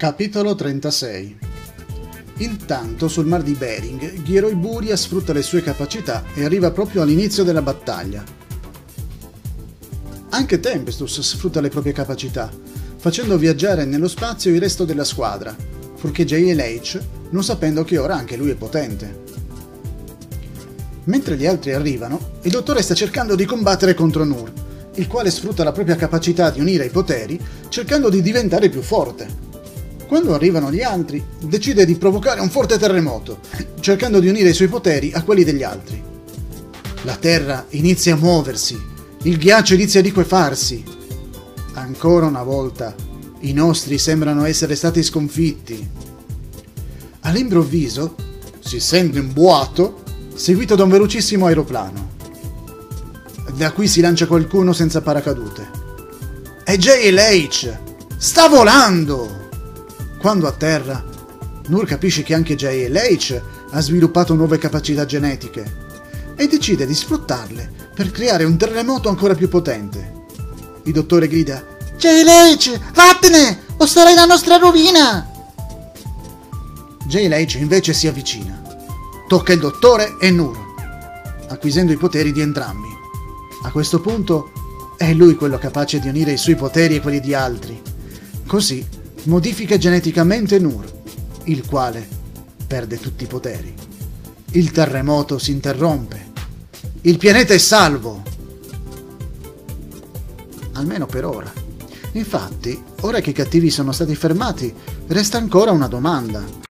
Capitolo 36 Intanto sul mar di Bering, Ghiroi Buria sfrutta le sue capacità e arriva proprio all'inizio della battaglia. Anche Tempestus sfrutta le proprie capacità, facendo viaggiare nello spazio il resto della squadra, purché JLH, non sapendo che ora anche lui è potente. Mentre gli altri arrivano, il dottore sta cercando di combattere contro Nur, il quale sfrutta la propria capacità di unire i poteri, cercando di diventare più forte. Quando arrivano gli altri, decide di provocare un forte terremoto, cercando di unire i suoi poteri a quelli degli altri. La terra inizia a muoversi, il ghiaccio inizia a liquefarsi. Ancora una volta, i nostri sembrano essere stati sconfitti. All'improvviso, si sente un boato, seguito da un velocissimo aeroplano. Da qui si lancia qualcuno senza paracadute. È JLH! Sta volando! Quando a terra, Nur capisce che anche JLH ha sviluppato nuove capacità genetiche e decide di sfruttarle per creare un terremoto ancora più potente. Il dottore grida: JLH, vattene! O sarai la nostra rovina! JLH invece si avvicina. Tocca il dottore e Nur, acquisendo i poteri di entrambi. A questo punto è lui quello capace di unire i suoi poteri e quelli di altri. Così modifica geneticamente Nur, il quale perde tutti i poteri. Il terremoto si interrompe. Il pianeta è salvo. Almeno per ora. Infatti, ora che i cattivi sono stati fermati, resta ancora una domanda.